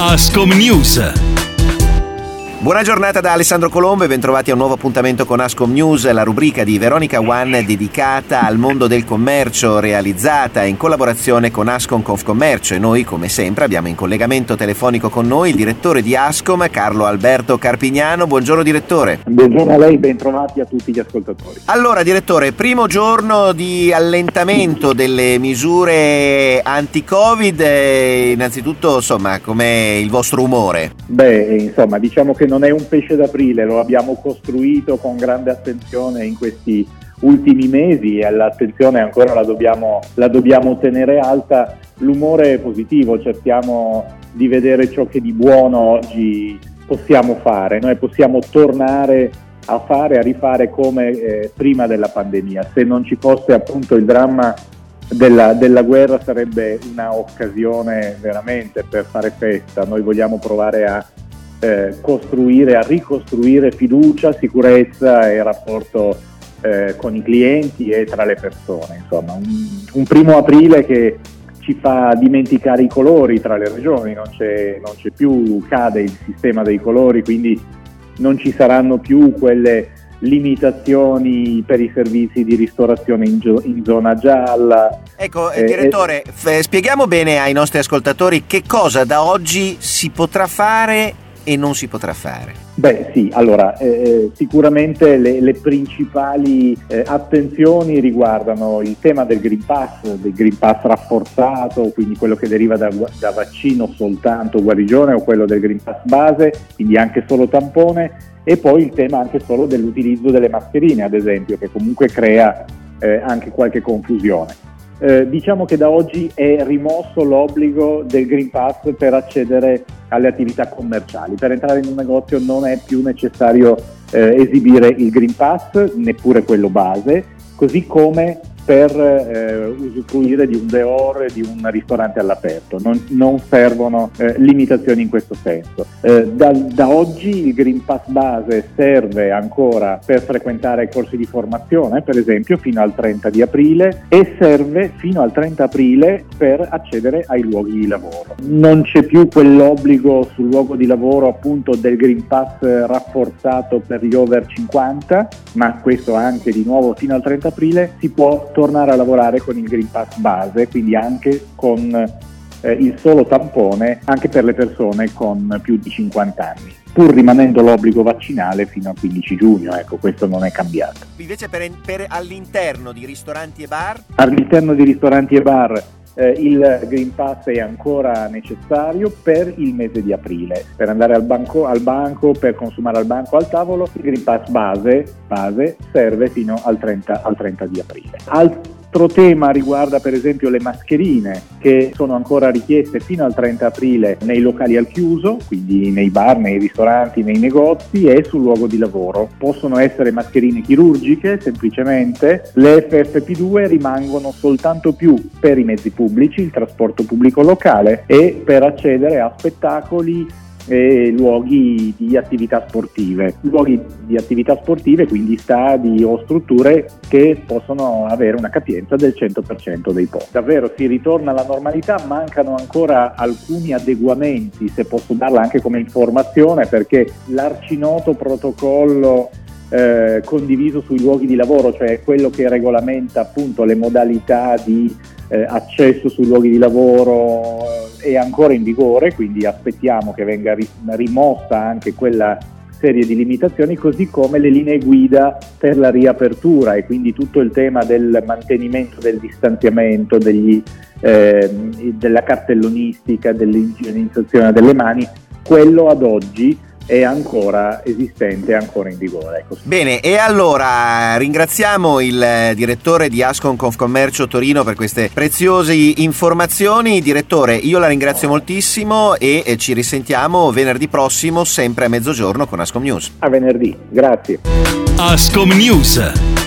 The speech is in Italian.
Ascom News. Buona giornata da Alessandro Colombo e bentrovati a un nuovo appuntamento con Ascom News, la rubrica di Veronica One dedicata al mondo del commercio, realizzata in collaborazione con Ascom Confcommercio e noi come sempre abbiamo in collegamento telefonico con noi il direttore di Ascom, Carlo Alberto Carpignano. Buongiorno direttore. Buongiorno a lei, bentrovati a tutti gli ascoltatori. Allora direttore, primo giorno di allentamento delle misure anti-Covid, eh, innanzitutto insomma com'è il vostro umore? Beh, insomma diciamo che non è un pesce d'aprile, lo abbiamo costruito con grande attenzione in questi ultimi mesi e l'attenzione ancora la dobbiamo, la dobbiamo tenere alta. L'umore è positivo, cerchiamo di vedere ciò che di buono oggi possiamo fare, noi possiamo tornare a fare, a rifare come eh, prima della pandemia. Se non ci fosse appunto il dramma della, della, guerra sarebbe un'occasione veramente per fare festa. Noi vogliamo provare a eh, costruire, a ricostruire fiducia, sicurezza e rapporto eh, con i clienti e tra le persone. Insomma, un, un, primo aprile che ci fa dimenticare i colori tra le regioni, non c'è, non c'è più, cade il sistema dei colori, quindi non ci saranno più quelle limitazioni per i servizi di ristorazione in, gio- in zona gialla. Ecco, eh, direttore, eh, f- spieghiamo bene ai nostri ascoltatori che cosa da oggi si potrà fare e non si potrà fare? Beh sì, allora eh, eh, sicuramente le, le principali eh, attenzioni riguardano il tema del Green Pass, del Green Pass rafforzato, quindi quello che deriva da, da vaccino soltanto guarigione o quello del Green Pass base, quindi anche solo tampone e poi il tema anche solo dell'utilizzo delle mascherine ad esempio che comunque crea eh, anche qualche confusione. Eh, diciamo che da oggi è rimosso l'obbligo del Green Pass per accedere alle attività commerciali. Per entrare in un negozio non è più necessario eh, esibire il Green Pass, neppure quello base, così come per eh, usufruire di un deor di un ristorante all'aperto, non, non servono eh, limitazioni in questo senso. Eh, da, da, oggi il Green Pass base serve ancora per frequentare corsi di formazione, per esempio, fino al 30 di aprile e serve fino al 30 aprile per accedere ai luoghi di lavoro. Non c'è più quell'obbligo sul luogo di lavoro appunto del Green Pass rafforzato per gli over 50, ma questo anche di nuovo fino al 30 aprile si può tornare a lavorare con il Green Pass base, quindi anche con eh, il solo tampone anche per le persone con più di 50 anni pur rimanendo l'obbligo vaccinale fino al 15 giugno, ecco questo non è cambiato. Invece per, per all'interno di ristoranti e bar? All'interno di ristoranti e bar eh, il Green Pass è ancora necessario per il mese di aprile. Per andare al banco, al banco per consumare al banco, al tavolo, il Green Pass base, base serve fino al 30, al 30 di aprile. Alt- Altro tema riguarda per esempio le mascherine che sono ancora richieste fino al 30 aprile nei locali al chiuso, quindi nei bar, nei ristoranti, nei negozi e sul luogo di lavoro. Possono essere mascherine chirurgiche semplicemente, le FFP2 rimangono soltanto più per i mezzi pubblici, il trasporto pubblico locale e per accedere a spettacoli e luoghi di attività sportive. Luoghi di attività sportive, quindi stadi o strutture che possono avere una capienza del 100% dei posti. Davvero si ritorna alla normalità, mancano ancora alcuni adeguamenti, se posso darla anche come informazione, perché l'arcinoto protocollo eh, condiviso sui luoghi di lavoro, cioè quello che regolamenta appunto le modalità di eh, accesso sui luoghi di lavoro è ancora in vigore, quindi aspettiamo che venga rimossa anche quella serie di limitazioni, così come le linee guida per la riapertura e quindi tutto il tema del mantenimento del distanziamento, degli, eh, della cartellonistica, dell'igienizzazione delle mani, quello ad oggi è ancora esistente, è ancora in vigore. Ecco. Bene, e allora ringraziamo il eh, direttore di Ascon Confcommercio Torino per queste preziose informazioni. Direttore, io la ringrazio moltissimo e eh, ci risentiamo venerdì prossimo, sempre a mezzogiorno con Ascom News. A venerdì, grazie. Ascom News